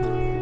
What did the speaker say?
음